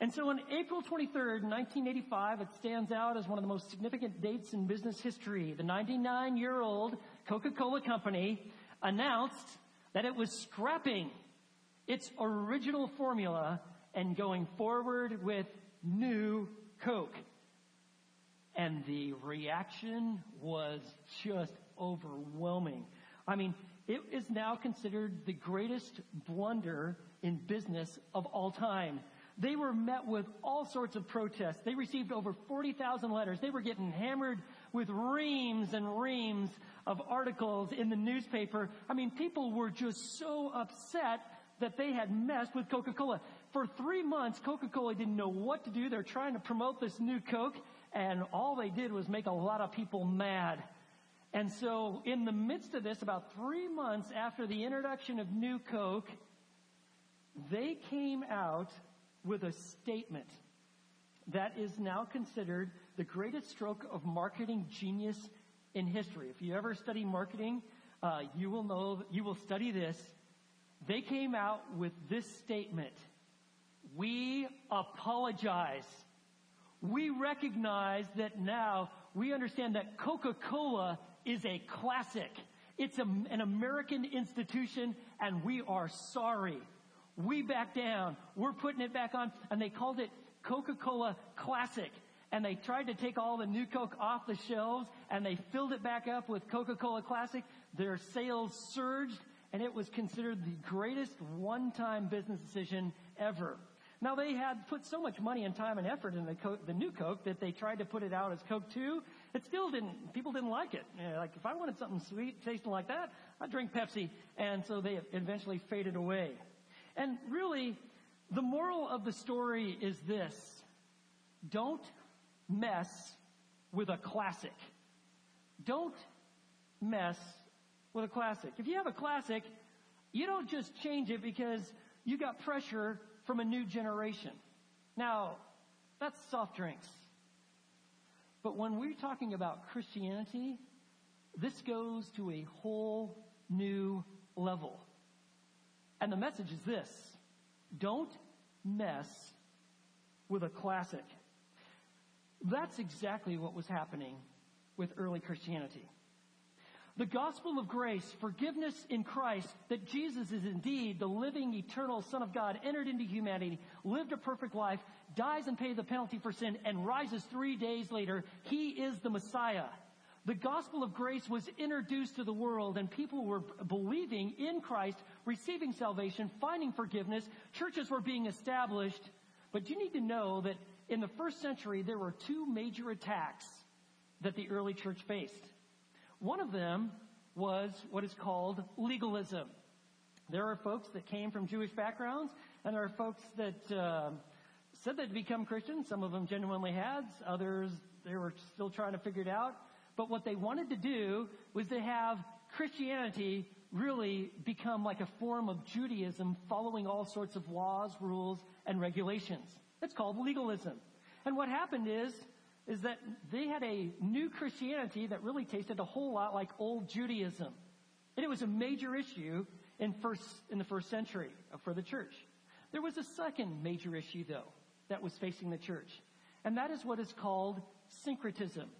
And so on April 23rd, 1985, it stands out as one of the most significant dates in business history. The 99 year old Coca-Cola company announced that it was scrapping its original formula and going forward with new Coke. And the reaction was just overwhelming. I mean, it is now considered the greatest blunder in business of all time. They were met with all sorts of protests. They received over 40,000 letters. They were getting hammered with reams and reams of articles in the newspaper. I mean, people were just so upset that they had messed with Coca-Cola. For three months, Coca-Cola didn't know what to do. They're trying to promote this new Coke, and all they did was make a lot of people mad. And so, in the midst of this, about three months after the introduction of New Coke, they came out with a statement that is now considered the greatest stroke of marketing genius in history. If you ever study marketing, uh, you will know, you will study this. They came out with this statement. We apologize. We recognize that now we understand that Coca-Cola is a classic. It's a, an American institution and we are sorry. We back down. We're putting it back on. And they called it Coca-Cola Classic. And they tried to take all the new Coke off the shelves and they filled it back up with Coca-Cola Classic. Their sales surged and it was considered the greatest one-time business decision ever. Now they had put so much money and time and effort in the, the new Coke that they tried to put it out as Coke 2. It still didn't, people didn't like it. You know, like if I wanted something sweet tasting like that, I'd drink Pepsi. And so they eventually faded away. And really, the moral of the story is this. Don't mess with a classic. Don't mess with a classic. If you have a classic, you don't just change it because you got pressure from a new generation. Now, that's soft drinks. But when we're talking about Christianity, this goes to a whole new level. And the message is this. Don't mess with a classic. That's exactly what was happening with early Christianity. The gospel of grace, forgiveness in Christ, that Jesus is indeed the living, eternal Son of God, entered into humanity, lived a perfect life, dies and pays the penalty for sin, and rises three days later. He is the Messiah. The gospel of grace was introduced to the world and people were believing in Christ, receiving salvation, finding forgiveness. Churches were being established. But you need to know that in the first century, there were two major attacks that the early church faced. One of them was what is called legalism. There are folks that came from Jewish backgrounds, and there are folks that uh, said they'd become Christians. Some of them genuinely had. Others, they were still trying to figure it out. But what they wanted to do was to have Christianity really become like a form of Judaism following all sorts of laws, rules, and regulations. It's called legalism. And what happened is, is that they had a new Christianity that really tasted a whole lot like old Judaism. And it was a major issue in first, in the first century uh, for the church. There was a second major issue though that was facing the church. And that is what is called syncretism.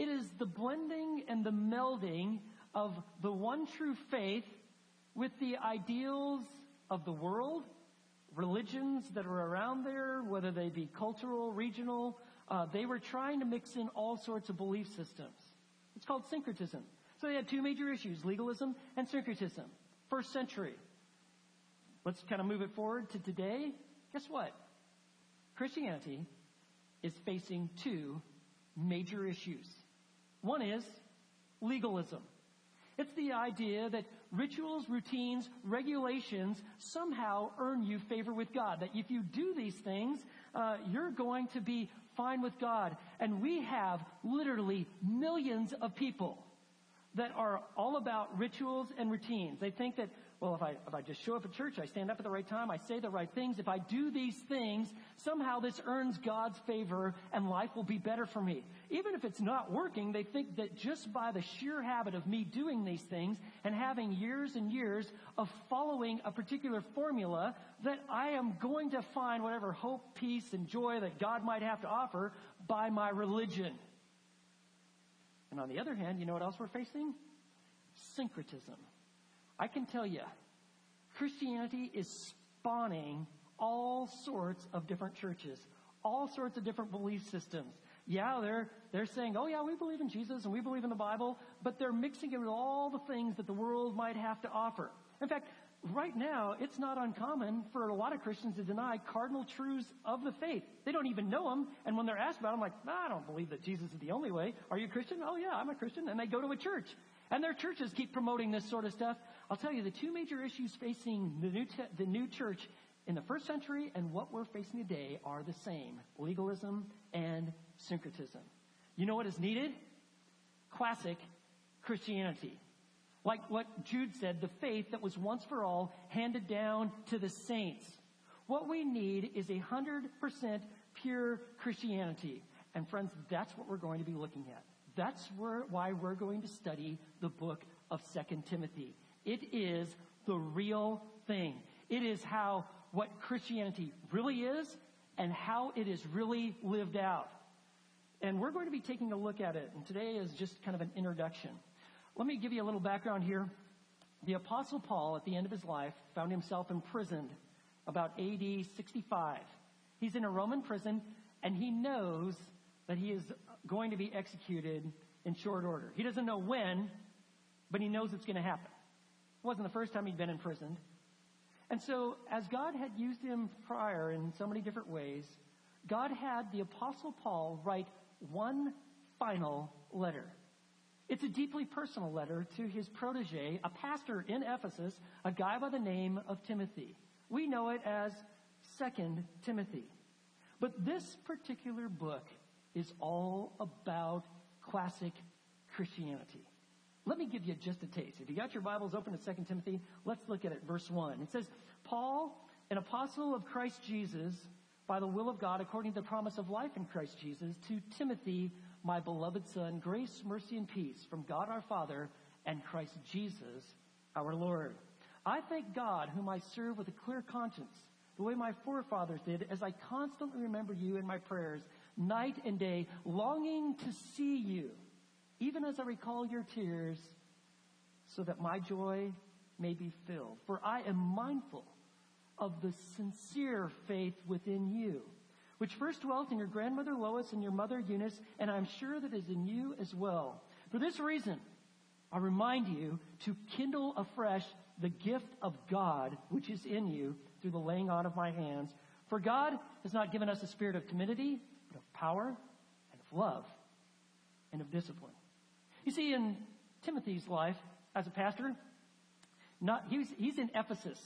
It is the blending and the melding of the one true faith with the ideals of the world, religions that are around there, whether they be cultural, regional. Uh, they were trying to mix in all sorts of belief systems. It's called syncretism. So they had two major issues, legalism and syncretism. First century. Let's kind of move it forward to today. Guess what? Christianity is facing two major issues. One is legalism. It's the idea that rituals, routines, regulations somehow earn you favor with God. That if you do these things, uh, you're going to be fine with God. And we have literally millions of people that are all about rituals and routines. They think that well, if I, if I just show up at church, I stand up at the right time, I say the right things, if I do these things, somehow this earns God's favor and life will be better for me. Even if it's not working, they think that just by the sheer habit of me doing these things and having years and years of following a particular formula, that I am going to find whatever hope, peace, and joy that God might have to offer by my religion. And on the other hand, you know what else we're facing? Syncretism. I can tell you, Christianity is spawning all sorts of different churches, all sorts of different belief systems. Yeah, they're, they're saying, oh yeah, we believe in Jesus and we believe in the Bible, but they're mixing it with all the things that the world might have to offer. In fact, right now, it's not uncommon for a lot of Christians to deny cardinal truths of the faith. They don't even know them, and when they're asked about them, like, nah, I don't believe that Jesus is the only way. Are you a Christian? Oh yeah, I'm a Christian. And they go to a church. And their churches keep promoting this sort of stuff. I'll tell you, the two major issues facing the new, te- the new church in the first century and what we're facing today are the same. Legalism and syncretism. You know what is needed? Classic Christianity. Like what Jude said, the faith that was once for all handed down to the saints. What we need is a hundred percent pure Christianity. And friends, that's what we're going to be looking at. That's where, why we're going to study the book of Second Timothy. It is the real thing. It is how what Christianity really is and how it is really lived out. And we're going to be taking a look at it. And today is just kind of an introduction. Let me give you a little background here. The apostle Paul, at the end of his life, found himself imprisoned about AD 65. He's in a Roman prison and he knows that he is going to be executed in short order. He doesn't know when, but he knows it's going to happen. It wasn't the first time he'd been imprisoned. And so, as God had used him prior in so many different ways, God had the Apostle Paul write one final letter. It's a deeply personal letter to his protege, a pastor in Ephesus, a guy by the name of Timothy. We know it as Second Timothy. But this particular book is all about classic Christianity. Let me give you just a taste. If you got your Bibles open to 2 Timothy, let's look at it. Verse 1. It says, Paul, an apostle of Christ Jesus, by the will of God, according to the promise of life in Christ Jesus, to Timothy, my beloved son, grace, mercy, and peace from God our Father and Christ Jesus our Lord. I thank God, whom I serve with a clear conscience, the way my forefathers did, as I constantly remember you in my prayers, night and day, longing to see you even as I recall your tears, so that my joy may be filled. For I am mindful of the sincere faith within you, which first dwelt in your grandmother Lois and your mother Eunice, and I'm sure that is in you as well. For this reason, I remind you to kindle afresh the gift of God which is in you through the laying on of my hands. For God has not given us a spirit of timidity, but of power and of love and of discipline. You see, in Timothy's life as a pastor, not, he's, he's in Ephesus.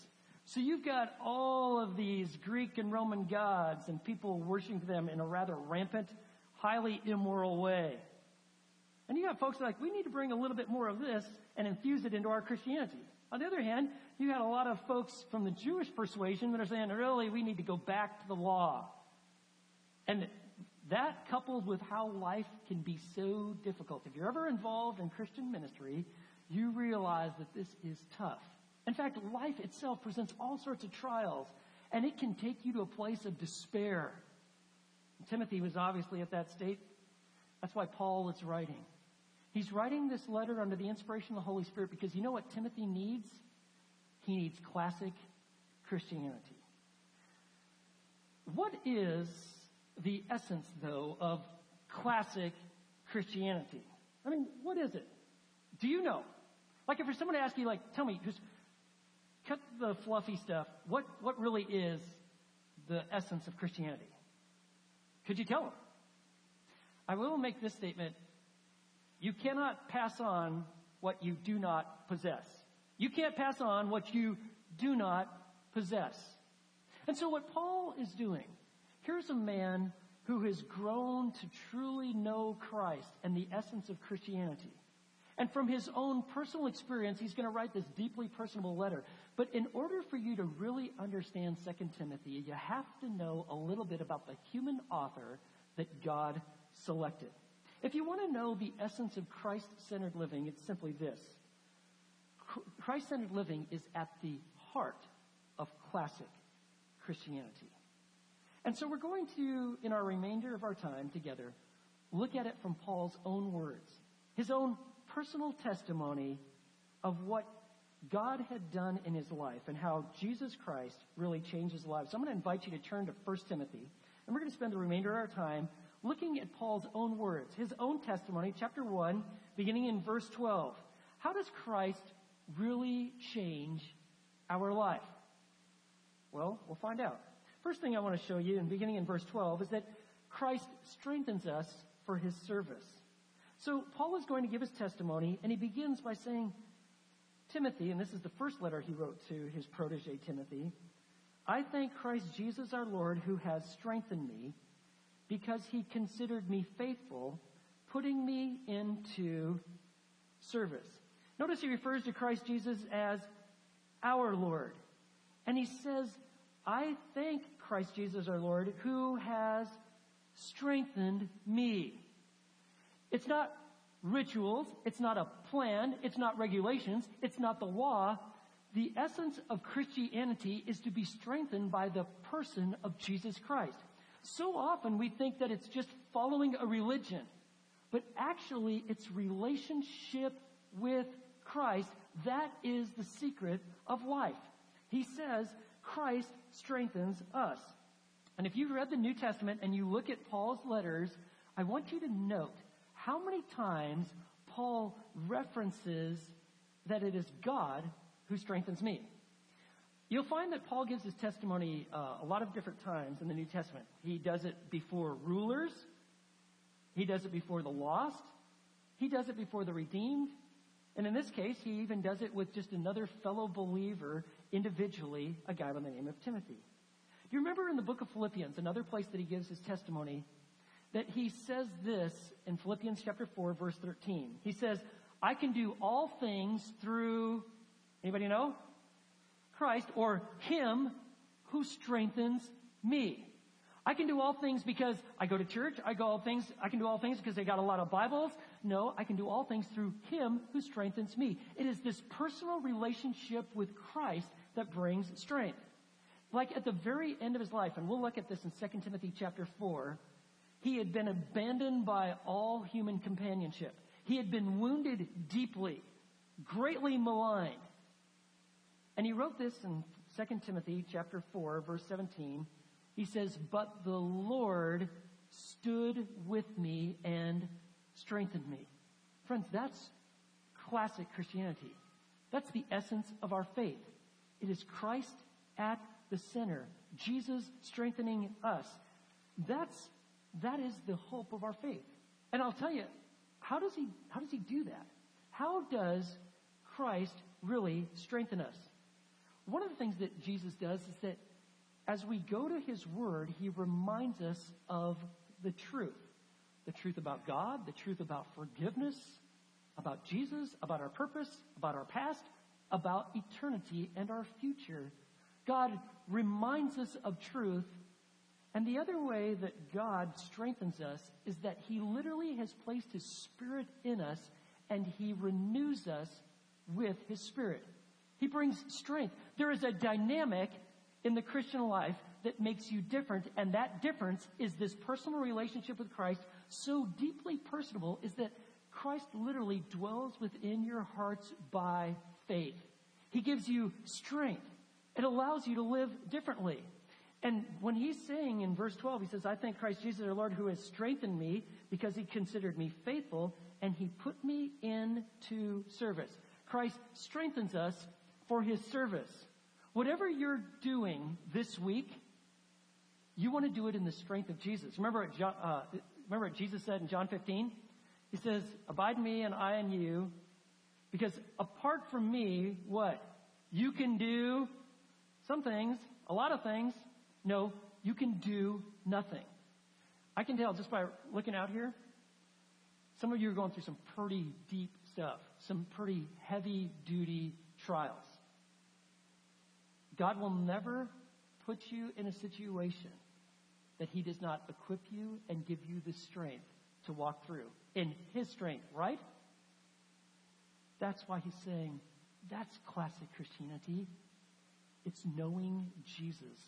So you've got all of these Greek and Roman gods and people worshiping them in a rather rampant, highly immoral way. And you have folks like, we need to bring a little bit more of this and infuse it into our Christianity. On the other hand, you had a lot of folks from the Jewish persuasion that are saying, really, we need to go back to the law. And that coupled with how life can be so difficult. If you're ever involved in Christian ministry, you realize that this is tough. In fact, life itself presents all sorts of trials, and it can take you to a place of despair. Timothy was obviously at that state. That's why Paul is writing. He's writing this letter under the inspiration of the Holy Spirit because you know what Timothy needs? He needs classic Christianity. What is the essence, though, of classic Christianity. I mean, what is it? Do you know? Like, if someone to ask you, like, tell me, just cut the fluffy stuff. What what really is the essence of Christianity? Could you tell them? I will make this statement. You cannot pass on what you do not possess. You can't pass on what you do not possess. And so what Paul is doing Here's a man who has grown to truly know Christ and the essence of Christianity. And from his own personal experience, he's going to write this deeply personable letter. But in order for you to really understand 2 Timothy, you have to know a little bit about the human author that God selected. If you want to know the essence of Christ-centered living, it's simply this. Christ-centered living is at the heart of classic Christianity. And so we're going to, in our remainder of our time together, look at it from Paul's own words, his own personal testimony of what God had done in his life and how Jesus Christ really changed his life. So I'm going to invite you to turn to 1 Timothy, and we're going to spend the remainder of our time looking at Paul's own words, his own testimony, chapter 1, beginning in verse 12. How does Christ really change our life? Well, we'll find out. First thing I want to show you, in beginning in verse 12, is that Christ strengthens us for his service. So Paul is going to give his testimony, and he begins by saying, Timothy, and this is the first letter he wrote to his protege Timothy, I thank Christ Jesus our Lord who has strengthened me because he considered me faithful, putting me into service. Notice he refers to Christ Jesus as our Lord. And he says, I thank Christ Jesus our Lord who has strengthened me. It's not rituals. It's not a plan. It's not regulations. It's not the law. The essence of Christianity is to be strengthened by the person of Jesus Christ. So often we think that it's just following a religion, but actually it's relationship with Christ. That is the secret of life. He says Christ strengthens us. And if you've read the New Testament and you look at Paul's letters, I want you to note how many times Paul references that it is God who strengthens me. You'll find that Paul gives his testimony uh, a lot of different times in the New Testament. He does it before rulers. He does it before the lost. He does it before the redeemed. And in this case, he even does it with just another fellow believer individually, a guy by the name of Timothy. Do you remember in the book of Philippians, another place that he gives his testimony, that he says this in Philippians chapter 4 verse 13. He says, I can do all things through, anybody know? Christ or Him who strengthens me. I can do all things because I go to church. I go all things. I can do all things because I got a lot of Bibles. No, I can do all things through Him who strengthens me. It is this personal relationship with Christ that brings strength. Like at the very end of his life, and we'll look at this in 2 Timothy chapter 4, he had been abandoned by all human companionship. He had been wounded deeply, greatly maligned. And he wrote this in 2 Timothy chapter 4 verse 17. He says, "But the Lord stood with me and strengthened me." Friends, that's classic Christianity. That's the essence of our faith. It is Christ at the center. Jesus strengthening us. That's that is the hope of our faith. And I'll tell you, how does he, how does he do that? How does Christ really strengthen us? One of the things that Jesus does is that as we go to his word, he reminds us of the truth. The truth about God, the truth about forgiveness, about Jesus, about our purpose, about our past, about eternity and our future. God reminds us of truth and the other way that God strengthens us is that He literally has placed His Spirit in us and He renews us with His Spirit. He brings strength. There is a dynamic in the Christian life that makes you different, and that difference is this personal relationship with Christ, so deeply personable, is that Christ literally dwells within your hearts by faith. He gives you strength. It allows you to live differently. And when he's saying in verse 12, he says, I thank Christ Jesus our Lord who has strengthened me because he considered me faithful and he put me into service. Christ strengthens us for his service. Whatever you're doing this week, you want to do it in the strength of Jesus. Remember what, John, uh, remember what Jesus said in John 15? He says, abide in me and I in you because apart from me, what? You can do some things, a lot of things, no, you can do nothing. I can tell just by looking out here, some of you are going through some pretty deep stuff, some pretty heavy duty trials. God will never put you in a situation that He does not equip you and give you the strength to walk through in His strength, right? That's why He's saying, that's classic Christianity. It's knowing Jesus.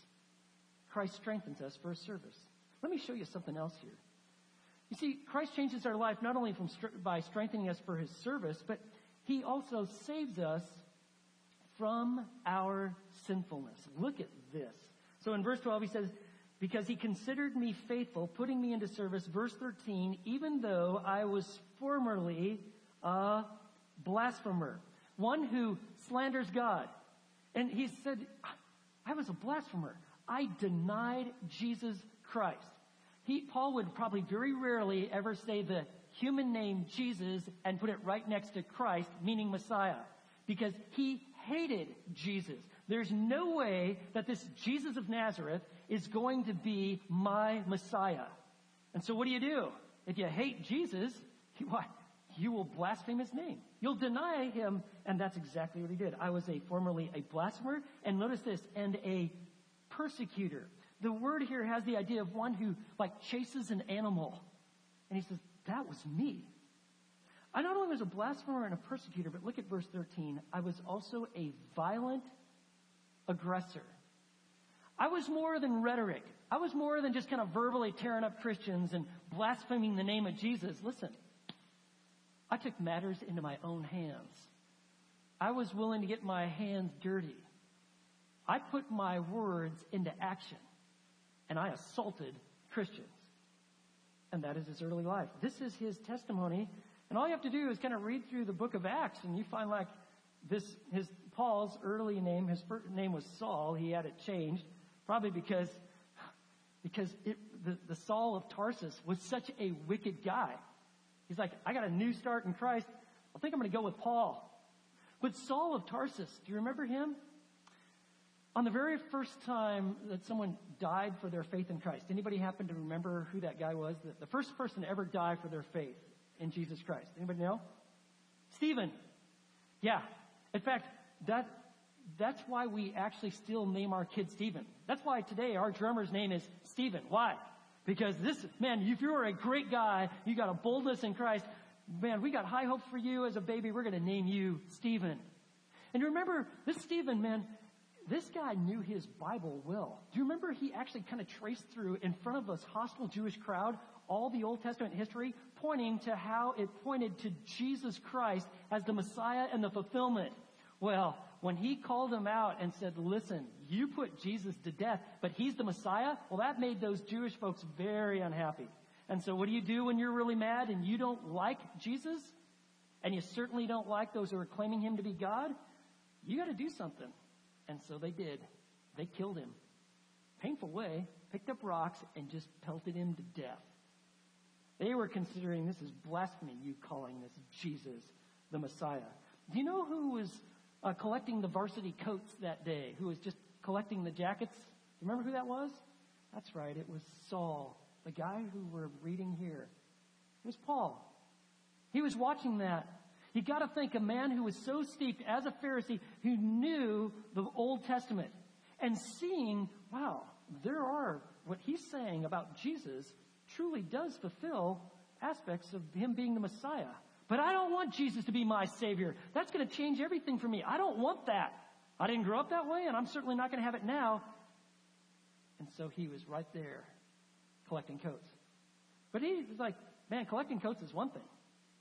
Christ strengthens us for a service. Let me show you something else here. You see, Christ changes our life not only from, by strengthening us for his service, but he also saves us from our sinfulness. Look at this. So in verse 12, he says, Because he considered me faithful, putting me into service. Verse 13, even though I was formerly a blasphemer, one who slanders God. And he said, I was a blasphemer. I denied Jesus Christ. He, Paul would probably very rarely ever say the human name Jesus and put it right next to Christ, meaning Messiah, because he hated Jesus. There's no way that this Jesus of Nazareth is going to be my Messiah. And so what do you do? If you hate Jesus, you, what? You will blaspheme his name. You'll deny him, and that's exactly what he did. I was a formerly a blasphemer, and notice this, and a persecutor. The word here has the idea of one who like chases an animal. And he says, that was me. I not only was a blasphemer and a persecutor, but look at verse 13. I was also a violent aggressor. I was more than rhetoric. I was more than just kind of verbally tearing up Christians and blaspheming the name of Jesus. Listen, I took matters into my own hands. I was willing to get my hands dirty. I put my words into action and I assaulted Christians. And that is his early life. This is his testimony. And all you have to do is kind of read through the book of Acts and you find like this, his, Paul's early name, his first name was Saul. He had it changed probably because, because it, the, the Saul of Tarsus was such a wicked guy. He's like, I got a new start in Christ. I think I'm going to go with Paul. But Saul of Tarsus, do you remember him? On the very first time that someone died for their faith in Christ, anybody happen to remember who that guy was? The, the first person to ever die for their faith in Jesus Christ. Anybody know? Stephen. Yeah. In fact, that, that's why we actually still name our kid Stephen. That's why today our drummer's name is Stephen. Why? Because this, man, if you are a great guy, you got a boldness in Christ, man, we got high hopes for you as a baby. We're going to name you Stephen. And remember, this Stephen, man, this guy knew his Bible well. Do you remember he actually kind of traced through in front of this hostile Jewish crowd all the Old Testament history, pointing to how it pointed to Jesus Christ as the Messiah and the fulfillment. Well, when he called them out and said, listen, you put Jesus to death, but he's the Messiah, well, that made those Jewish folks very unhappy. And so what do you do when you're really mad and you don't like Jesus? And you certainly don't like those who are claiming him to be God? You gotta do something. And so they did. They killed him. Painful way, picked up rocks and just pelted him to death. They were considering this is blasphemy, you calling this Jesus the Messiah. Do you know who was uh, collecting the varsity coats that day, who was just collecting the jackets. Remember who that was? That's right, it was Saul, the guy who we're reading here. It was Paul. He was watching that. You gotta think a man who was so steeped as a Pharisee who knew the Old Testament and seeing, wow, there are, what he's saying about Jesus truly does fulfill aspects of him being the Messiah. But I don't want Jesus to be my Savior. That's going to change everything for me. I don't want that. I didn't grow up that way, and I'm certainly not going to have it now. And so he was right there collecting coats. But he was like, man, collecting coats is one thing.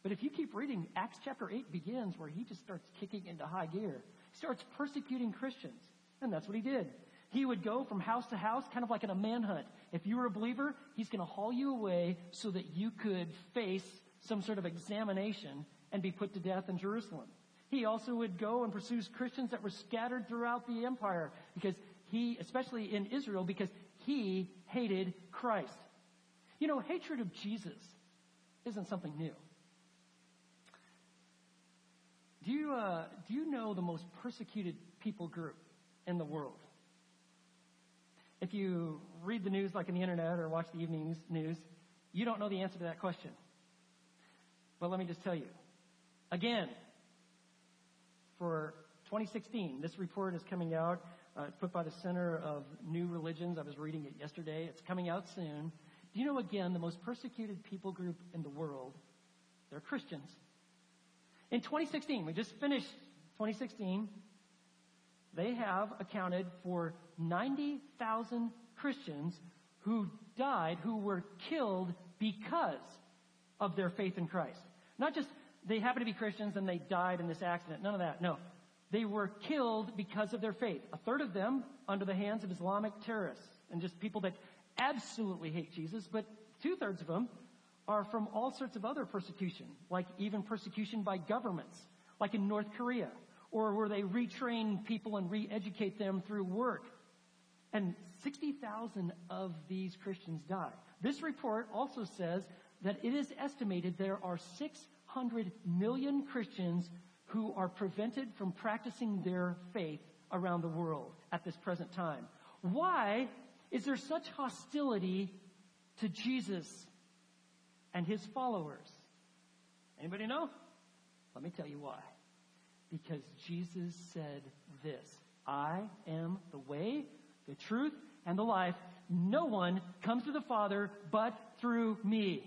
But if you keep reading, Acts chapter 8 begins where he just starts kicking into high gear. He starts persecuting Christians. And that's what he did. He would go from house to house, kind of like in a manhunt. If you were a believer, he's going to haul you away so that you could face some sort of examination and be put to death in Jerusalem. He also would go and pursue Christians that were scattered throughout the empire because he, especially in Israel, because he hated Christ. You know, hatred of Jesus isn't something new. Do you, uh, do you know the most persecuted people group in the world? If you read the news like on the internet or watch the evening news, you don't know the answer to that question. But let me just tell you, again for 2016. This report is coming out. Uh, put by the Center of New Religions. I was reading it yesterday. It's coming out soon. Do you know again the most persecuted people group in the world? They're Christians. In 2016, we just finished 2016. They have accounted for 90,000 Christians who died, who were killed because of their faith in Christ. Not just they happen to be Christians and they died in this accident. None of that. No. They were killed because of their faith. A third of them under the hands of Islamic terrorists and just people that absolutely hate Jesus, but two thirds of them are from all sorts of other persecution, like even persecution by governments, like in North Korea, or where they retrain people and re-educate them through work. And 60,000 of these Christians die. This report also says that it is estimated there are 600 million Christians who are prevented from practicing their faith around the world at this present time. Why is there such hostility to Jesus and his followers? Anybody know? Let me tell you why. Because Jesus said this, I am the way, the truth, and the life. No one comes to the Father but through me.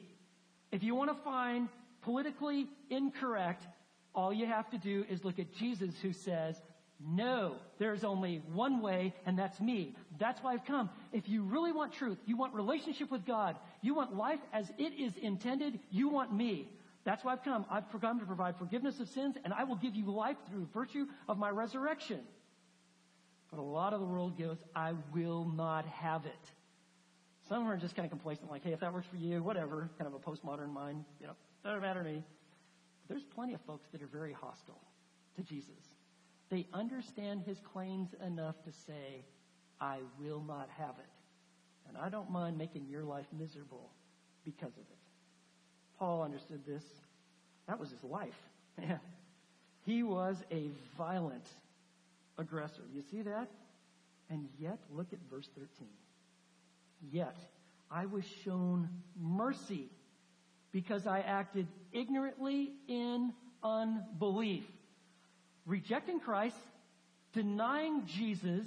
If you want to find politically incorrect, all you have to do is look at Jesus who says, no, there's only one way, and that's me. That's why I've come. If you really want truth, you want relationship with God, you want life as it is intended, you want me. That's why I've come. I've come to provide forgiveness of sins, and I will give you life through virtue of my resurrection. But a lot of the world goes, I will not have it. Some are just kind of complacent, like, hey, if that works for you, whatever, kind of a postmodern mind, you know, doesn't matter to me. There's plenty of folks that are very hostile to Jesus. They understand his claims enough to say, I will not have it. And I don't mind making your life miserable because of it. Paul understood this. That was his life. He was a violent aggressor. You see that? And yet, look at verse 13. Yet, I was shown mercy because I acted ignorantly in unbelief. Rejecting Christ, denying Jesus,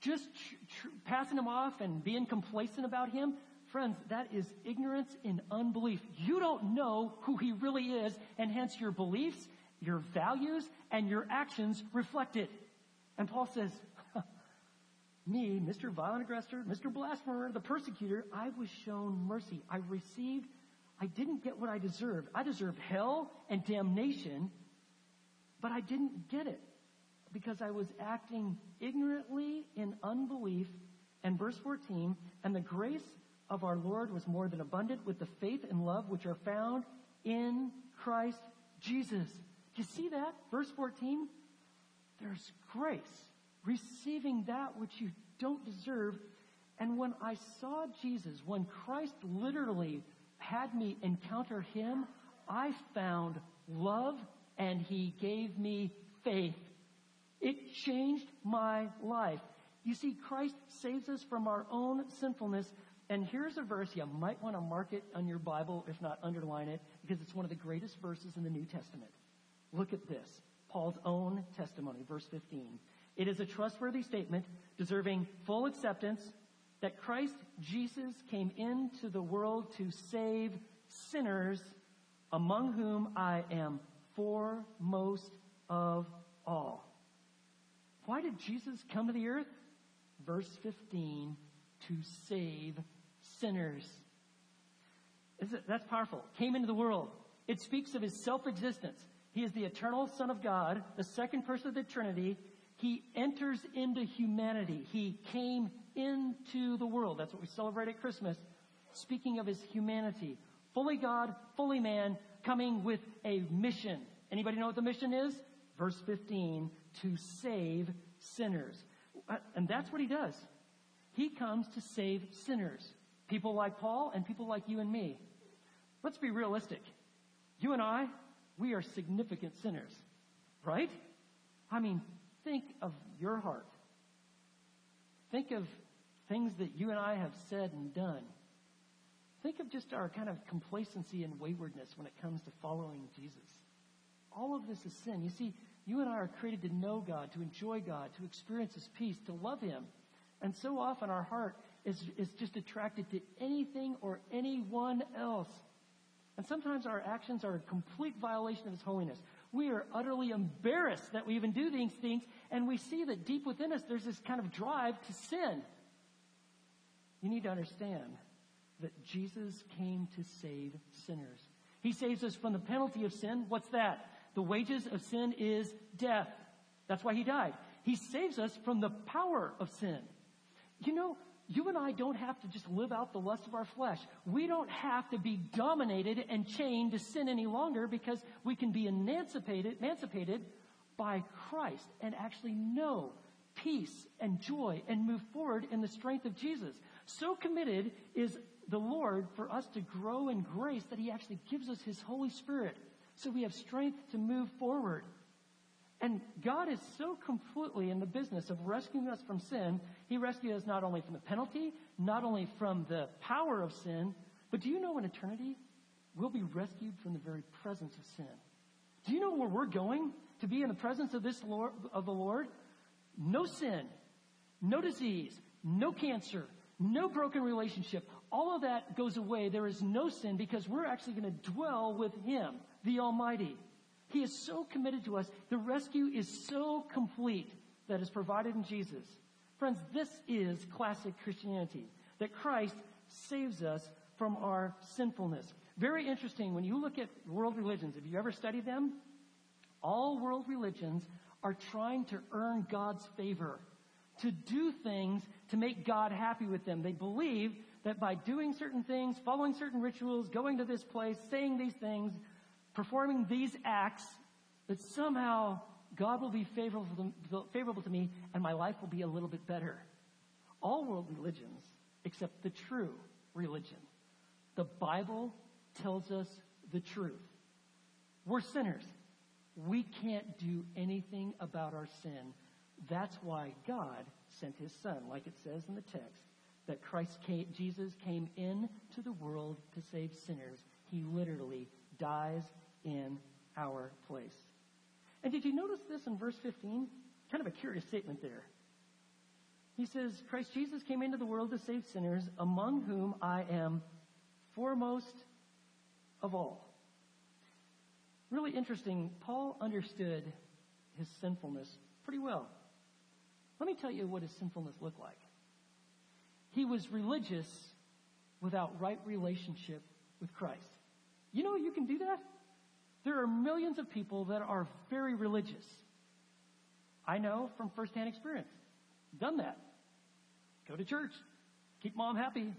just tr- tr- passing him off and being complacent about him, friends, that is ignorance in unbelief. You don't know who he really is, and hence your beliefs, your values, and your actions reflect it. And Paul says, me, Mr. Violent Aggressor, Mr. Blasphemer, the persecutor, I was shown mercy. I received, I didn't get what I deserved. I deserved hell and damnation, but I didn't get it because I was acting ignorantly in unbelief. And verse 14, and the grace of our Lord was more than abundant with the faith and love which are found in Christ Jesus. You see that? Verse 14, there's grace, receiving that which you don't deserve. And when I saw Jesus, when Christ literally had me encounter him, I found love and he gave me faith. It changed my life. You see, Christ saves us from our own sinfulness. And here's a verse you might want to mark it on your Bible, if not underline it, because it's one of the greatest verses in the New Testament. Look at this. Paul's own testimony, verse 15. It is a trustworthy statement deserving full acceptance that Christ Jesus came into the world to save sinners, among whom I am foremost of all. Why did Jesus come to the earth? Verse 15, to save sinners. That's powerful. Came into the world. It speaks of his self-existence. He is the eternal Son of God, the second person of the Trinity. He enters into humanity. He came into the world. That's what we celebrate at Christmas. Speaking of his humanity. Fully God, fully man, coming with a mission. Anybody know what the mission is? Verse 15, to save sinners. Uh, and that's what he does. He comes to save sinners. People like Paul and people like you and me. Let's be realistic. You and I, we are significant sinners, right? I mean, think of your heart. Think of things that you and I have said and done. Think of just our kind of complacency and waywardness when it comes to following Jesus. all of this is sin. You see, you and I are created to know God, to enjoy God, to experience His peace, to love Him. And so often our heart is, is just attracted to anything or anyone else. And sometimes our actions are a complete violation of His holiness. We are utterly embarrassed that we even do these things, and we see that deep within us there's this kind of drive to sin. You need to understand that Jesus came to save sinners. He saves us from the penalty of sin. What's that? The wages of sin is death. That's why he died. He saves us from the power of sin. You know, you and I don't have to just live out the lust of our flesh. We don't have to be dominated and chained to sin any longer because we can be emancipated, emancipated by Christ and actually know peace and joy and move forward in the strength of Jesus. So committed is the Lord for us to grow in grace that He actually gives us His Holy Spirit so we have strength to move forward. And God is so completely in the business of rescuing us from sin. He rescued us not only from the penalty, not only from the power of sin, but do you know in eternity, we'll be rescued from the very presence of sin. Do you know where we're going? To be in the presence of this Lord, of the Lord? No sin, no disease, no cancer, no broken relationship. All of that goes away. There is no sin because we're actually going to dwell with Him, the Almighty. He is so committed to us. The rescue is so complete that is provided in Jesus. Friends, this is classic Christianity, that Christ saves us from our sinfulness. Very interesting, when you look at world religions, have you ever studied them? All world religions are trying to earn God's favor, to do things to make God happy with them. They believe that by doing certain things, following certain rituals, going to this place, saying these things, performing these acts, that somehow God will be favorable to, me and my life will be a little bit better. All world religions, except the true religion. The Bible tells us the truth. We're sinners. We can't do anything about our sin. That's why God sent his son, like it says in the text, that Christ came, Jesus came into the world to save sinners. He literally dies in our place. And did you notice this in verse 15? Kind of a curious statement there. He says, Christ Jesus came into the world to save sinners, among whom I am foremost of all. Really interesting. Paul understood his sinfulness pretty well. Let me tell you what his sinfulness looked like. He was religious without right relationship with Christ. You know you can do that? There are millions of people that are very religious. I know from firsthand experience. Done that. Go to church. Keep mom happy.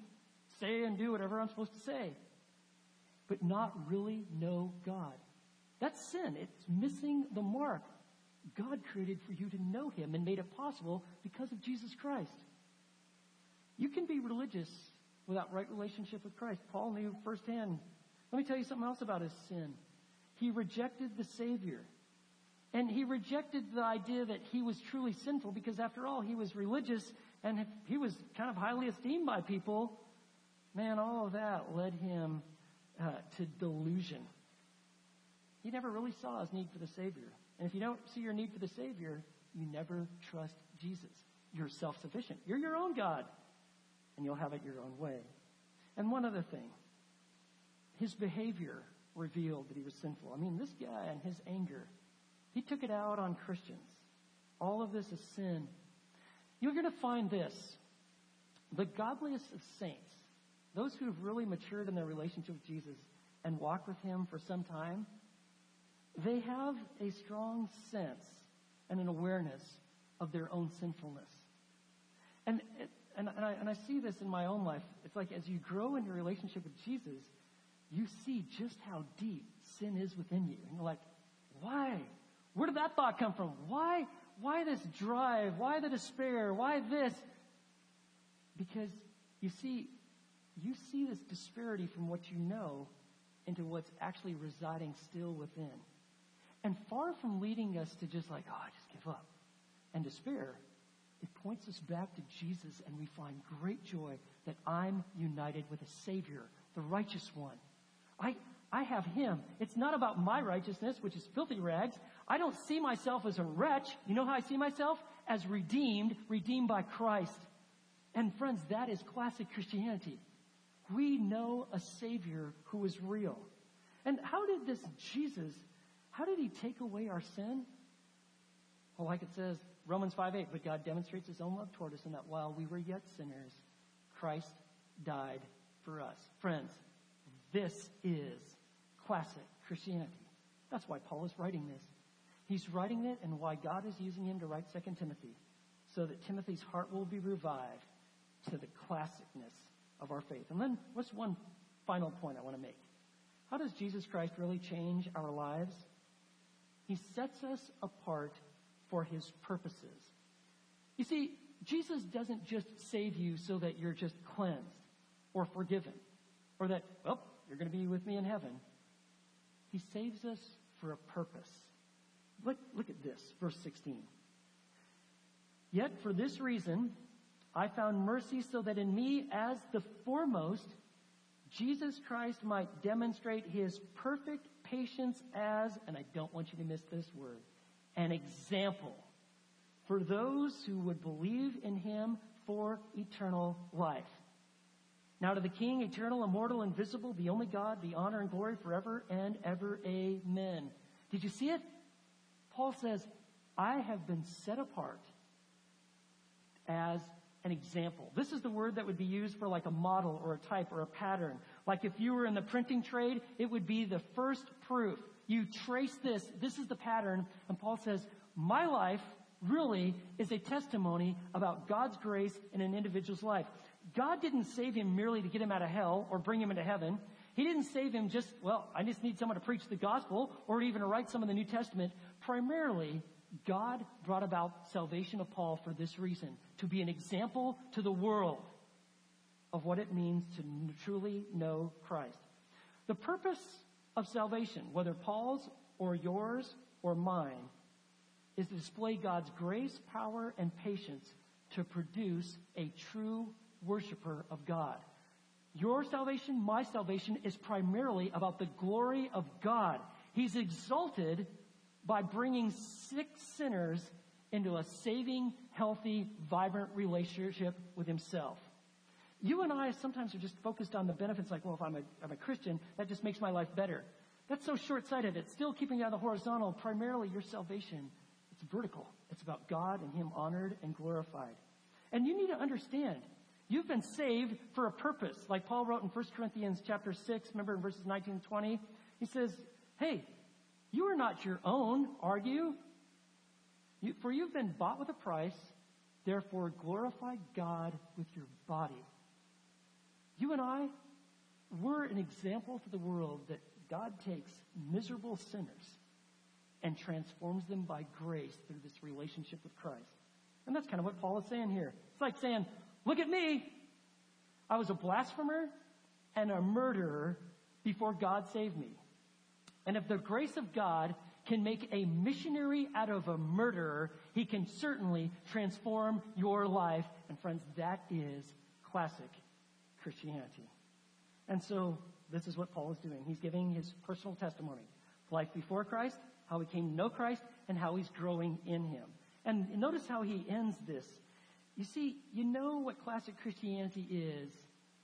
Say and do whatever I'm supposed to say. But not really know God. That's sin. It's missing the mark. God created for you to know Him and made it possible because of Jesus Christ. You can be religious without right relationship with Christ. Paul knew firsthand. Let me tell you something else about his sin. He rejected the Savior. And he rejected the idea that he was truly sinful because after all, he was religious and he was kind of highly esteemed by people. Man, all of that led him uh, to delusion. He never really saw his need for the Savior. And if you don't see your need for the Savior, you never trust Jesus. You're self-sufficient. You're your own God. And you'll have it your own way. And one other thing. His behavior revealed that he was sinful. I mean, this guy and his anger, he took it out on Christians. All of this is sin. You're going to find this. The godliest of saints, those who have really matured in their relationship with Jesus and walked with him for some time, they have a strong sense and an awareness of their own sinfulness. And, and, and, I, and I see this in my own life. It's like as you grow in your relationship with Jesus, you see just how deep sin is within you. And you're like, why? Where did that thought come from? Why, why this drive? Why the despair? Why this? Because you see, you see this disparity from what you know into what's actually residing still within. And far from leading us to just like, oh, I just give up and despair, it points us back to Jesus and we find great joy that I'm united with a Savior, the righteous one. I, I have him. It's not about my righteousness, which is filthy rags. I don't see myself as a wretch. You know how I see myself? As redeemed, redeemed by Christ. And friends, that is classic Christianity. We know a Savior who is real. And how did this Jesus, how did he take away our sin? Well, like it says, Romans 5 8, but God demonstrates his own love toward us in that while we were yet sinners, Christ died for us. Friends, this is classic Christianity. That's why Paul is writing this. He's writing it and why God is using him to write 2 Timothy, so that Timothy's heart will be revived to the classicness of our faith. And then, what's one final point I want to make? How does Jesus Christ really change our lives? He sets us apart for his purposes. You see, Jesus doesn't just save you so that you're just cleansed or forgiven or that, well, you're going to be with me in heaven. He saves us for a purpose. Look, look at this, verse 16. Yet for this reason, I found mercy so that in me, as the foremost, Jesus Christ might demonstrate his perfect patience as, and I don't want you to miss this word, an example for those who would believe in him for eternal life. Now to the King, eternal, immortal, invisible, the only God, be honor and glory forever and ever. Amen. Did you see it? Paul says, I have been set apart as an example. This is the word that would be used for like a model or a type or a pattern. Like if you were in the printing trade, it would be the first proof. You trace this, this is the pattern, and Paul says, my life really is a testimony about God's grace in an individual's life. God didn't save him merely to get him out of hell or bring him into heaven. He didn't save him just, well, I just need someone to preach the gospel or even to write some of the New Testament. Primarily, God brought about salvation of Paul for this reason, to be an example to the world of what it means to truly know Christ. The purpose of salvation, whether Paul's or yours or mine, is to display God's grace, power, and patience to produce a true worshiper of God. Your salvation, my salvation, is primarily about the glory of God. He's exalted by bringing sick sinners into a saving, healthy, vibrant relationship with Himself. You and I sometimes are just focused on the benefits like, well, if I'm a, I'm a Christian, that just makes my life better. That's so short-sighted. It's still keeping you on the horizontal. Primarily, your salvation, it's vertical. It's about God and Him honored and glorified. And you need to understand, You've been saved for a purpose. Like Paul wrote in 1 Corinthians chapter 6, remember in verses 19 and 20? He says, hey, you are not your own, are you? you? For you've been bought with a price, therefore glorify God with your body. You and I, we're an example to the world that God takes miserable sinners and transforms them by grace through this relationship with Christ. And that's kind of what Paul is saying here. It's like saying, Look at me. I was a blasphemer and a murderer before God saved me. And if the grace of God can make a missionary out of a murderer, he can certainly transform your life. And friends, that is classic Christianity. And so this is what Paul is doing. He's giving his personal testimony. Life before Christ, how he came to know Christ, and how he's growing in him. And notice how he ends this you see, you know what classic Christianity is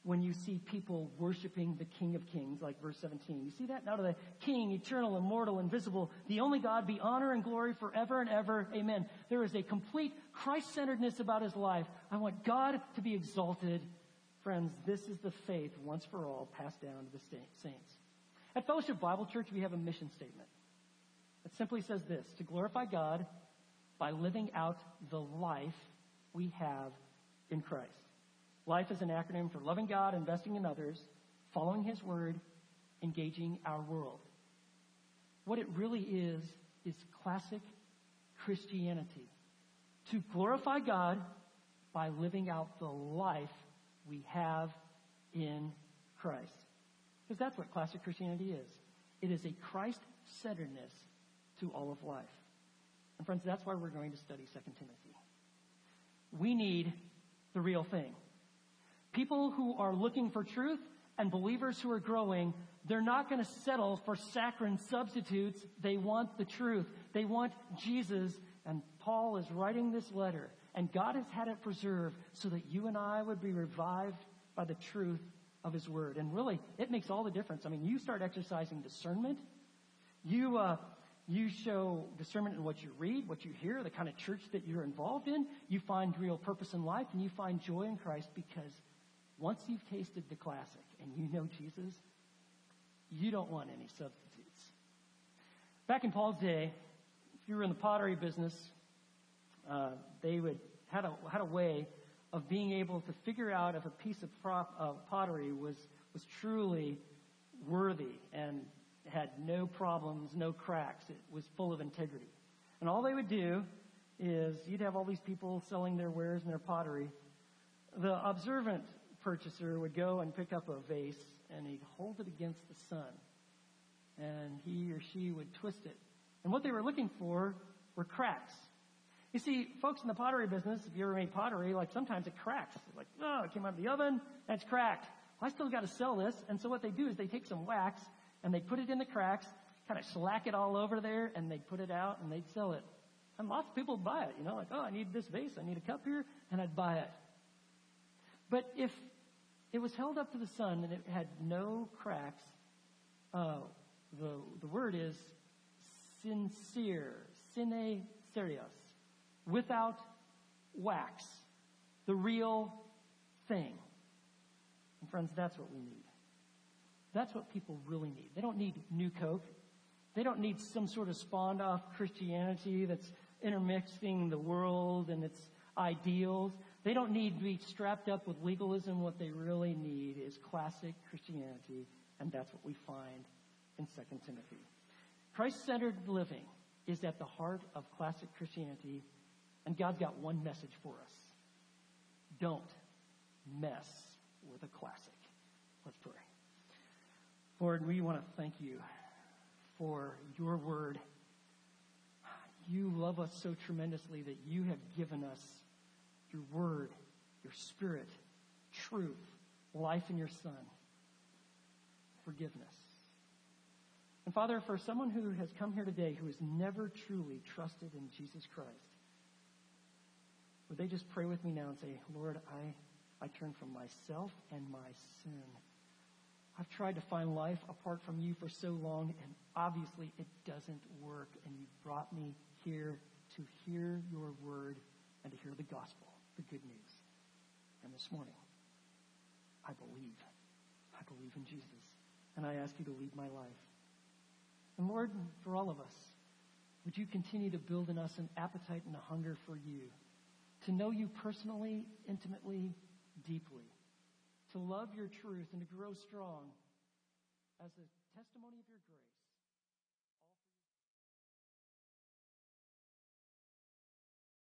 when you see people worshiping the King of Kings, like verse 17. You see that? Now to the King, eternal, immortal, invisible, the only God, be honor and glory forever and ever. Amen. There is a complete Christ-centeredness about his life. I want God to be exalted. Friends, this is the faith once for all passed down to the saints. At Fellowship Bible Church, we have a mission statement. that simply says this, to glorify God by living out the life we have in Christ. Life is an acronym for loving God, investing in others, following His Word, engaging our world. What it really is, is classic Christianity. To glorify God by living out the life we have in Christ. Because that's what classic Christianity is. It is a Christ-centeredness to all of life. And friends, that's why we're going to study 2 Timothy. We need the real thing. People who are looking for truth and believers who are growing, they're not going to settle for saccharine substitutes. They want the truth. They want Jesus. And Paul is writing this letter, and God has had it preserved so that you and I would be revived by the truth of His Word. And really, it makes all the difference. I mean, you start exercising discernment. You, uh, you show discernment in what you read, what you hear, the kind of church that you're involved in. You find real purpose in life, and you find joy in Christ because once you've tasted the classic and you know Jesus, you don't want any substitutes. Back in Paul's day, if you were in the pottery business, uh, they would had a had a way of being able to figure out if a piece of prop, pottery was was truly worthy and had no problems, no cracks. It was full of integrity. And all they would do is you'd have all these people selling their wares and their pottery. The observant purchaser would go and pick up a vase and he'd hold it against the sun. And he or she would twist it. And what they were looking for were cracks. You see, folks in the pottery business, if you ever made pottery, like sometimes it cracks. Like, oh, it came out of the oven, it's cracked. Well, I still got to sell this. And so what they do is they take some wax and they put it in the cracks, kind of slack it all over there, and they put it out and they'd sell it. And lots of people would buy it, you know, like, oh, I need this vase, I need a cup here, and I'd buy it. But if it was held up to the sun and it had no cracks, uh, the, the word is sincere, sine cera, without wax, the real thing. And friends, that's what we need. That's what people really need. They don't need new Coke. They don't need some sort of spawned off Christianity that's intermixing the world and its ideals. They don't need to be strapped up with legalism. What they really need is classic Christianity, and that's what we find in 2 Timothy. Christ-centered living is at the heart of classic Christianity, and God's got one message for us. Don't mess with a classic. Let's pray. Lord, we want to thank you for your word. You love us so tremendously that you have given us your word, your spirit, truth, life in your son, forgiveness. And Father, for someone who has come here today who has never truly trusted in Jesus Christ, would they just pray with me now and say, Lord, I, I turn from myself and my sin. I've tried to find life apart from you for so long, and obviously it doesn't work. And you brought me here to hear your word and to hear the gospel, the good news. And this morning, I believe. I believe in Jesus. And I ask you to lead my life. And Lord, for all of us, would you continue to build in us an appetite and a hunger for you, to know you personally, intimately, deeply to love your truth and to grow strong as a testimony of your grace.